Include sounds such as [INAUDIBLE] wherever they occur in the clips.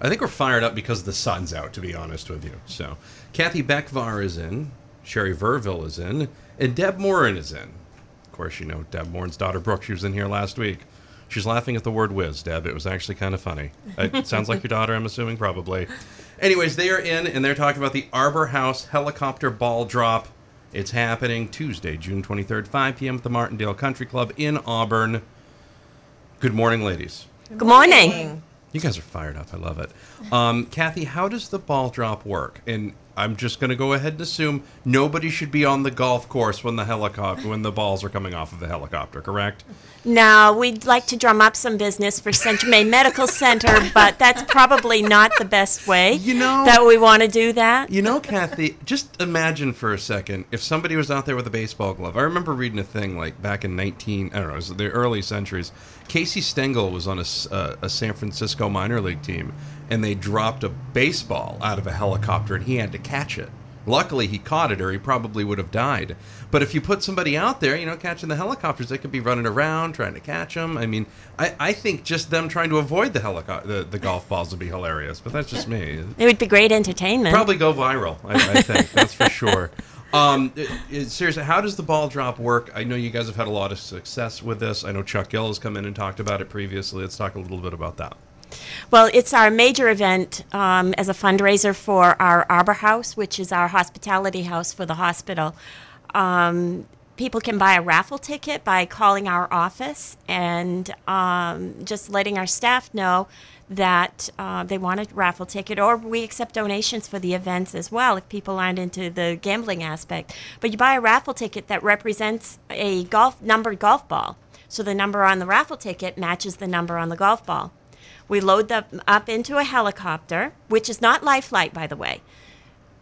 I think we're fired up because the sun's out, to be honest with you. So, Kathy Becvar is in, Sheri Verville is in, and Deb Morin is in. Of course, you know Deb Morin's daughter Brooke. She was in here last week. She's laughing at the word whiz, Deb. It was actually kind of funny. It [LAUGHS] sounds like your daughter, I'm assuming, probably. Anyways, they are in, and they're talking about the Arbor House helicopter ball drop. It's happening Tuesday, June 23rd, 5 p.m. at the Martindale Country Club in Auburn. Good morning, ladies. Good morning. You guys are fired up. I love it. Um, Kathy, how does the ball drop work? And I'm just going to go ahead and assume nobody should be on the golf course when the helicopter when the balls are coming off of the helicopter. Correct? Now, we'd like to drum up some business for Central Maine Medical Center, but that's probably not the best way You know- that we want to do that. You know, Kathy, just imagine for a second if somebody was out there with a baseball glove. I remember reading a thing like back in 19, I don't know, it was the early centuries. Casey Stengel was on a, uh, a San Francisco minor league team, and they dropped a baseball out of a helicopter, and he had to catch it. Luckily, he caught it, or he probably would have died. But if you put somebody out there, you know, catching the helicopters, they could be running around trying to catch them. I mean, I, I think just them trying to avoid the helicopter, the, the golf balls would be hilarious. But that's just me. It would be great entertainment. Probably go viral. I, I think that's for sure. Um, it- it- seriously, how does the ball drop work? I know you guys have had a lot of success with this. I know Chuck Gill has come in and talked about it previously. Let's talk a little bit about that. Well, it's our major event um, as a fundraiser for our Arbor House, which is our hospitality house for the hospital. Um, people can buy a raffle ticket by calling our office and um, just letting our staff know that uh, they want a raffle ticket, or we accept donations for the events as well if people aren't into the gambling aspect. But you buy a raffle ticket that represents a golf numbered golf ball. So the number on the raffle ticket matches the number on the golf ball. We load them up into a helicopter, which is not Life Flight, by the way.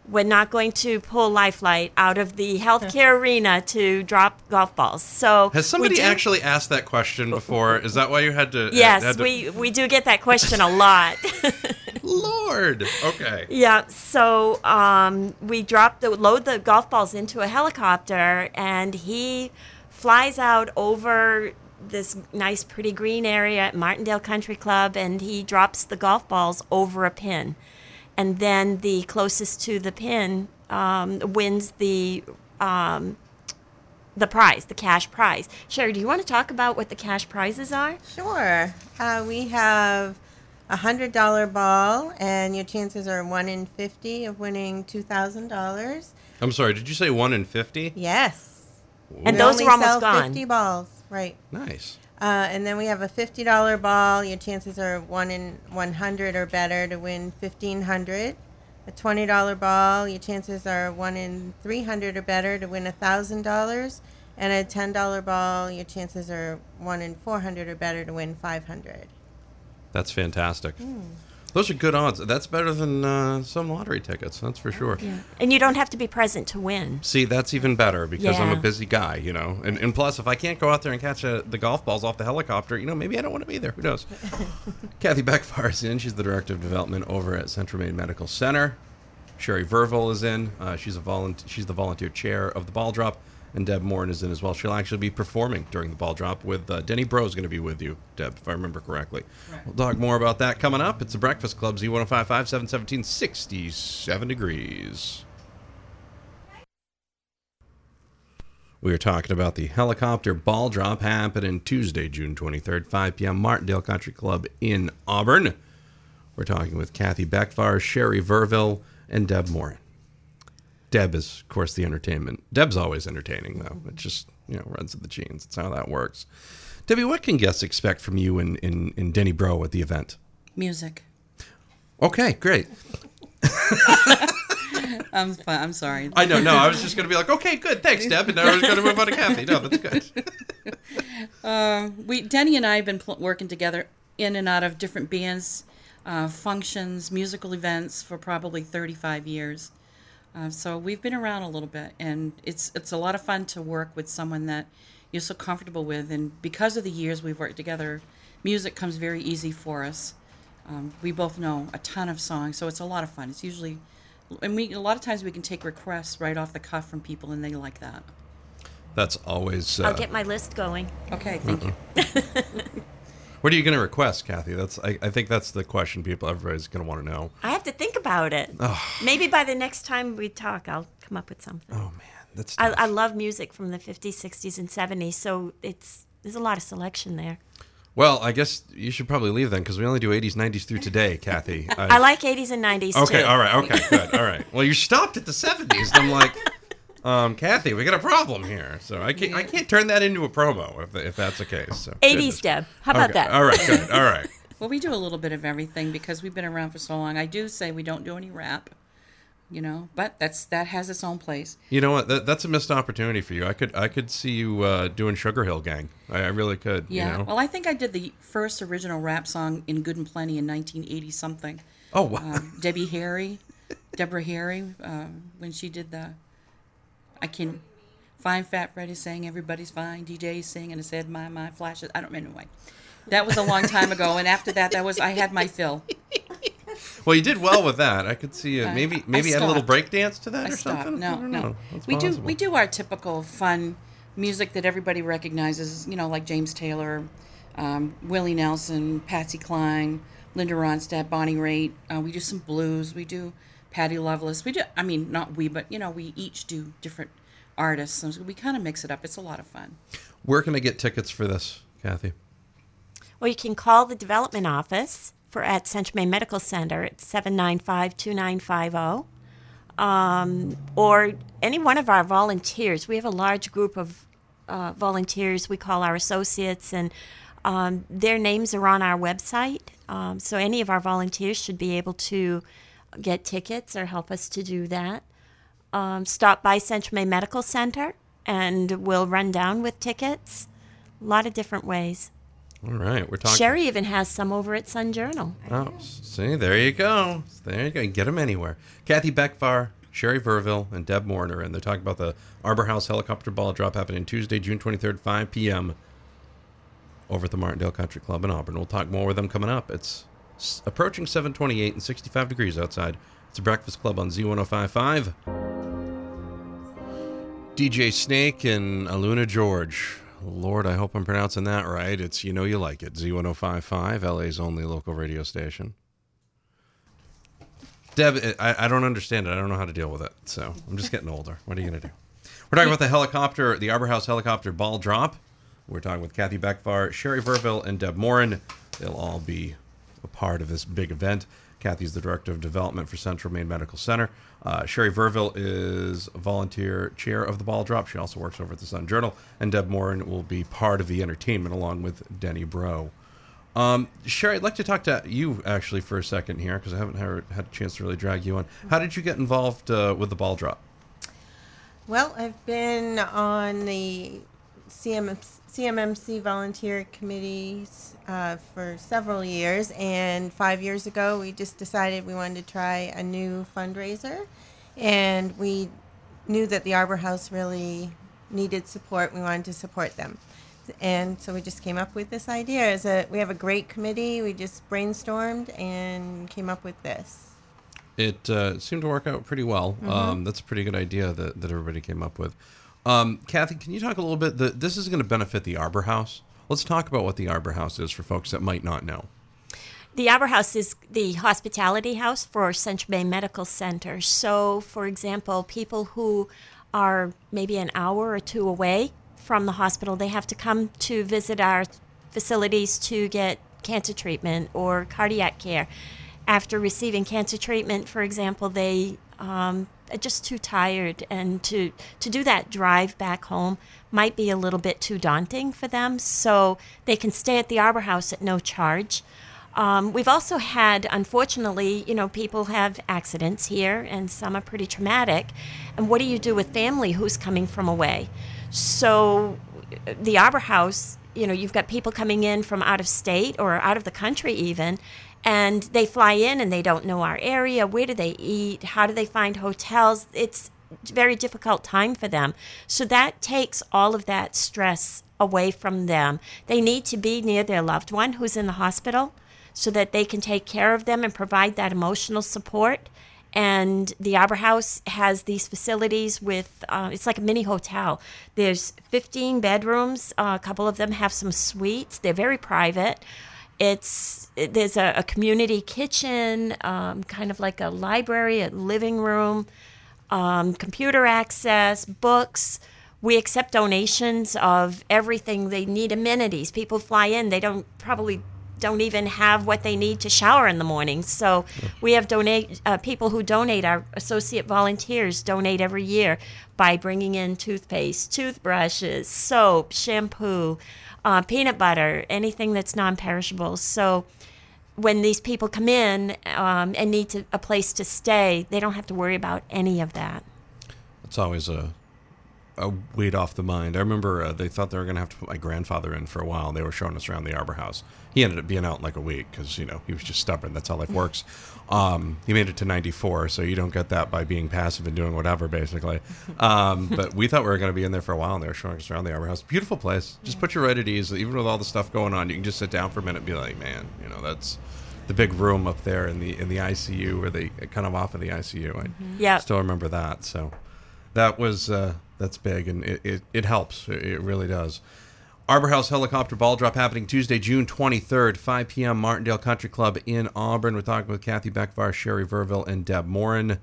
We're not going to pull Life Flight out of the healthcare [LAUGHS] arena to drop golf balls. So Has somebody do- actually asked that question before? Is that why you had to? Yes, had to- we we do get that question a lot. [LAUGHS] Lord. Okay. Yeah, so um, we drop the load the golf balls into a helicopter, and he flies out over this nice, pretty green area at Martindale Country Club, and he drops the golf balls over a pin, and then the closest to the pin um, wins the. Um, the prize, the cash prize. Sheri, do you want to talk about what the cash prizes are? Sure. Uh, we have a hundred dollar ball, and your chances are one in fifty of winning two thousand dollars. I'm sorry. Did you say one in fifty? Yes. And We those only are almost sell gone. Fifty balls, right? Nice. Uh, and then we have a fifty dollar ball. Your chances are one in one hundred or better to win fifteen hundred. A twenty dollar ball. Your chances are one in three hundred or better to win thousand dollars. And a ten dollar ball. Your chances are one in four hundred or better to win five hundred. That's fantastic. Those are good odds. That's better than uh, some lottery tickets. That's for sure. Yeah. And you don't have to be present to win. See, that's even better because I'm a busy guy, you know. And, and plus, if I can't go out there and catch uh the golf balls off the helicopter, you know, maybe I don't want to be there. Who knows? [LAUGHS] Kathy Becvar is in. She's the director of development over at Central Maine Medical Center. Sheri Verville is in. Uh, she's a volunteer. She's the volunteer chair of the ball drop. And Deb Morin is in as well. She'll actually be performing during the ball drop with uh, Denny Breau is going to be with you, Deb, if I remember correctly. We'll talk more about that coming up. It's the Breakfast Club, Z1055, 717, 67 degrees. We are talking about the helicopter ball drop happening Tuesday, June 23rd, 5 p.m., Martindale Country Club in Auburn. We're talking with Kathy Becvar, Sheri Verville, and Deb Morin. Deb is, of course, the entertainment. Deb's always entertaining, though. It just, you know, runs in the genes. It's how that works. Debbie, what can guests expect from you and in, in Denny Breau at the event? Music. Okay, great. [LAUGHS] I'm fine. I'm sorry. I know, no, I was just going to be like, okay, good, thanks, Deb. And now we're going to move on to Kathy. No, that's good. [LAUGHS] Uh, we Denny and I have been pl- working together in and out of different bands uh, functions, musical events for probably 35 years. Uh, so we've been around a little bit, and it's it's a lot of fun to work with someone that you're so comfortable with. And because of the years we've worked together, music comes very easy for us. Um, we both know a ton of songs, so it's a lot of fun. It's usually, and we a lot of times we can take requests right off the cuff from people, and they like that. That's always. Uh, I'll get my list going. Okay, thank you. [LAUGHS] what are you going to request, Kathy? That's. I, I think that's the question people, everybody's going to want to know. I have to think about it. Maybe by the next time we talk, I'll come up with something. Oh man, that's. I. I love music from the 50s, 60s, and 70s, so it's there's a lot of selection there. well, I guess you should probably leave then because we only do 80s, 90s through today, [LAUGHS] Kathy. I like 80s and 90s Okay, too. all right, okay, good, all right. Well, you stopped at the 70s. And I'm like, [LAUGHS] um, Kathy, we got a problem here. So I can't, I can't turn that into a promo if, if that's the case. So, 80s, goodness. Deb. How about Okay, that? All right, good, all right. [LAUGHS] Well, we do a little bit of everything because we've been around for so long. I do say we don't do any rap, you know, but that's that has its own place. You know what? That, that's a missed opportunity for you. I could, I could see you uh, doing Sugar Hill Gang. I, I really could. Yeah. You know? Well, I think I did the first original rap song in Good and Plenty in 1980 something. oh, wow. Um, Debbie Harry, Deborah Harry, um, when she did the, I can, fine fat Freddy saying everybody's fine, DJ sing and it said my my flashes. I don't remember anyway. That was a long time ago, and after that, that was I had my fill. well, you did well with that. I could see it. Maybe, maybe add a little break dance to that I or stopped. something. I No, don't no. That's We do we do our typical fun music that everybody recognizes. You know, like James Taylor, um, Willie Nelson, Patsy Cline, Linda Ronstadt, Bonnie Raitt. Uh, we do some blues. We do Patty Loveless. We do. I mean, not we, but you know, we each do different artists. So we kind of mix it up. It's a lot of fun. Where can I get tickets for this, Kathy? Well, you can call the development office for at Central Maine Medical Center at 795-2950. Um, or any one of our volunteers. We have a large group of uh, volunteers we call our associates, and um, their names are on our website. Um, so any of our volunteers should be able to get tickets or help us to do that. Um, stop by Central Maine Medical Center, and we'll run down with tickets. A lot of different ways. All right, we're talking. Sheri even has some over at Sun Journal. Oh, see, there you go. There you go. Get them anywhere. Kathy Becvar, Sheri Verville, and Deb Morin, and they're talking about the Arbor House helicopter ball drop happening Tuesday, June 23rd, 5 p.m. over at the Martindale Country Club in Auburn. We'll talk more with them coming up. It's approaching 728 and 65 degrees outside. It's a breakfast club on Z1055. DJ Snake and AlunaGeorge. Lord, I hope I'm pronouncing that right. It's You Know You Like It, Z1055, LA's only local radio station. Deb, I, I don't understand it. I don't know how to deal with it. So I'm just getting older. What are you going to do? We're talking about the helicopter, the Arbor House helicopter ball drop. We're talking with Kathy Becvar, Sheri Verville, and Deb Morin. They'll all be a part of this big event. Kathy's the director of development for Central Maine Medical Center. Uh, Sheri Verville is volunteer chair of the ball drop. She also works over at the Sun Journal. And Deb Morin will be part of the entertainment along with Denny Breau. Um, Sheri, I'd like to talk to you actually for a second here because I haven't had a chance to really drag you on. How did you get involved uh, with the ball drop? Well, I've been on the CM, CMMC volunteer committees uh, for several years, and five years ago, we just decided we wanted to try a new fundraiser, and we knew that the Arbor House really needed support. We wanted to support them. And so we just came up with this idea. Is that we have a great committee. We just brainstormed and came up with this. It uh, seemed to work out pretty well. Um, that's a pretty good idea that, that everybody came up with. Um, Kathy, can you talk a little bit? The, this is going to benefit the Arbor House. Let's talk about what the Arbor House is for folks that might not know. The Arbor House is the hospitality house for Central Bay Medical Center. So, for example, people who are maybe an hour or two away from the hospital, they have to come to visit our facilities to get cancer treatment or cardiac care. After receiving cancer treatment, for example, they um, just too tired, and to, to do that drive back home might be a little bit too daunting for them. So they can stay at the Arbor House at no charge. Um, we've also had, unfortunately, you know, people have accidents here, and some are pretty traumatic. And what do you do with family who's coming from away? So, the Arbor House, you know, you've got people coming in from out of state or out of the country even, and they fly in and they don't know our area. Where do they eat? How do they find hotels? It's very difficult time for them. So that takes all of that stress away from them. They need to be near their loved one who's in the hospital so that they can take care of them and provide that emotional support. And the Arbor House has these facilities with, uh, it's like a mini hotel. There's 15 bedrooms. Uh, a couple of them have some suites. They're very private. It's there's a, a community kitchen, um, kind of like a library, a living room, um, computer access, books. We accept donations of everything. They need amenities. People fly in. They don't probably don't even have what they need to shower in the morning. So we have donate uh, people who donate. Our associate volunteers donate every year by bringing in toothpaste, toothbrushes, soap, shampoo, uh, peanut butter, anything that's non-perishable. So when these people come in um, and need to, a place to stay, they don't have to worry about any of that. It's always a a weight off the mind. I remember uh, they thought they were going to have to put my grandfather in for a while. They were showing us around the Arbor House. He ended up being out in like a week because you know he was just stubborn. That's how life works. Um, he made it to 94, so you don't get that by being passive and doing whatever, basically. Um, [LAUGHS] but we thought we were going to be in there for a while, and they were showing us around the Arbor House. Beautiful place. Just put your right at ease. Even with all the stuff going on, you can just sit down for a minute and be like, man, you know, that's the big room up there in the in the ICU, where they kind of off of the ICU. I Yeah. still remember that. So that was uh, that's big, and it, it, it helps. It, it really does. Arbor House helicopter ball drop happening Tuesday, June 23rd, 5 p.m. Martindale Country Club in Auburn. We're talking with Kathy Becvar, Sheri Verville, and Deb Morin.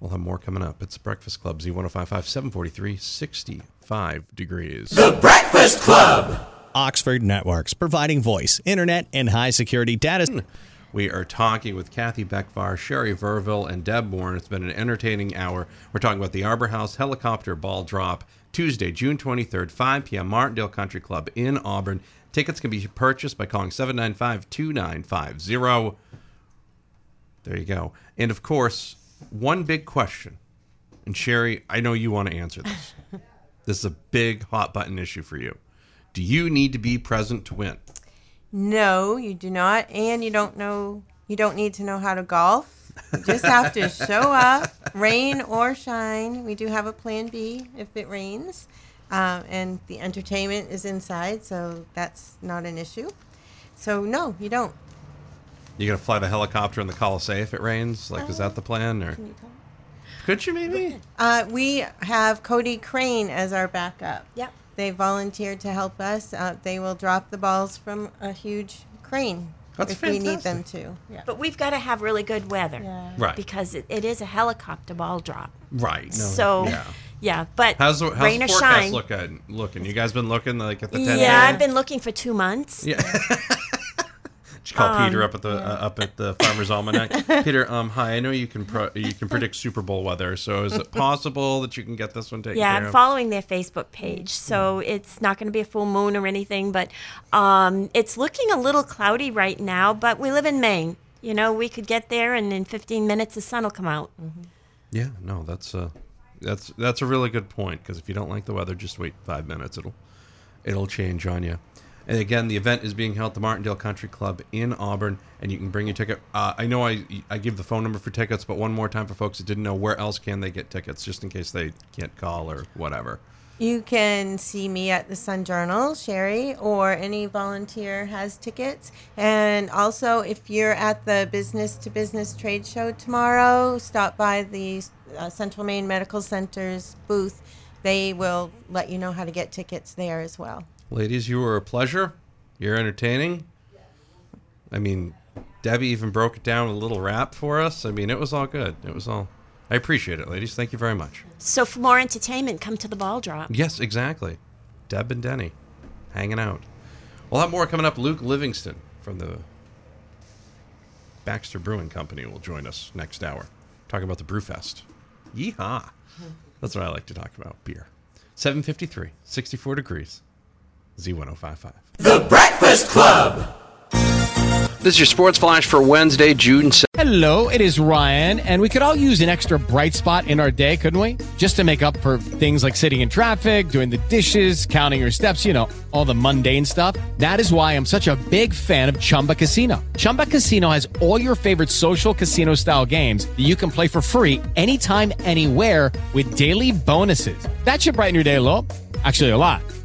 We'll have more coming up. It's Breakfast Club, Z1055, 743, 65 degrees. The Breakfast Club. Oxford Networks, providing voice, internet, and high security data. We are talking with Kathy Becvar, Sheri Verville, and Deb Bourne. It's been an entertaining hour. We're talking about the Arbor House helicopter ball drop Tuesday, June 23rd, 5 p.m., Martindale Country Club in Auburn. Tickets can be purchased by calling 795 2950. There you go. And of course, one big question. And Sheri, I know you want to answer this. [LAUGHS] this is a big hot button issue for you. Do you need to be present to win? No, you do not, and you don't know. You don't need to know how to golf. You just have to [LAUGHS] show up, rain or shine. We do have a plan B if it rains, um, and the entertainment is inside, so that's not an issue. So no, you don't. You gonna fly the helicopter in the Colisee if it rains? Like, is that the plan, or could you maybe? Uh, we have Cody Crane as our backup. Yep. They volunteered to help us. Uh, they will drop the balls from a huge crane That's if we need them to. Yeah. But we've got to have really good weather. Yeah. Right. Because it, it is a helicopter ball drop. Right. No, so, yeah. yeah. but How's the, how's rain the or forecast shine. looking? Looking. You guys been looking like at the 10 yeah, a.m.? I've been looking for two months. Yeah. [LAUGHS] Did you call Peter Um, up at the uh, up at the Farmer's Almanac? [LAUGHS] Peter, um, hi. I know you can pro- you can predict Super Bowl weather. So is it possible that you can get this one taken Yeah, care I'm of? following their Facebook page, so it's not going to be a full moon or anything, but um, it's looking a little cloudy right now. But we live in Maine. You know, we could get there, and in 15 minutes the sun will come out. Yeah. No, that's uh, that's that's a really good point because if you don't like the weather, just wait five minutes. It'll it'll change on you. And again, the event is being held at the Martindale Country Club in Auburn, and you can bring your ticket. Uh, I know I I give the phone number for tickets, but one more time for folks that didn't know, where else can they get tickets, just in case they can't call or whatever. You can see me at the Sun Journal, Sheri, or any volunteer has tickets. And also, if you're at the Business to Business Trade Show tomorrow, stop by the uh, Central Maine Medical Center's booth. They will let you know how to get tickets there as well. Ladies, you were a pleasure. You're entertaining. I mean, Debbie even broke it down with a little rap for us. I mean, it was all good. It was all. I appreciate it, ladies. Thank you very much. So for more entertainment, come to the ball drop. Yes, exactly. Deb and Denny hanging out. We'll have more coming up. Luke Livingston from the Baxter Brewing Company will join us next hour. Talking about the Brewfest. Yeehaw. That's what I like to talk about beer. 753, 64 degrees. Z1055. The Breakfast Club. This is your Sports Flash for Wednesday, June 7th. Hello, it is Ryan, and we could all use an extra bright spot in our day, couldn't we? Just to make up for things like sitting in traffic, doing the dishes, counting your steps, you know, all the mundane stuff. That is why I'm such a big fan of Chumba Casino. Chumba Casino has all your favorite social casino style games that you can play for free anytime, anywhere with daily bonuses. That should brighten your day a little. Actually, a lot.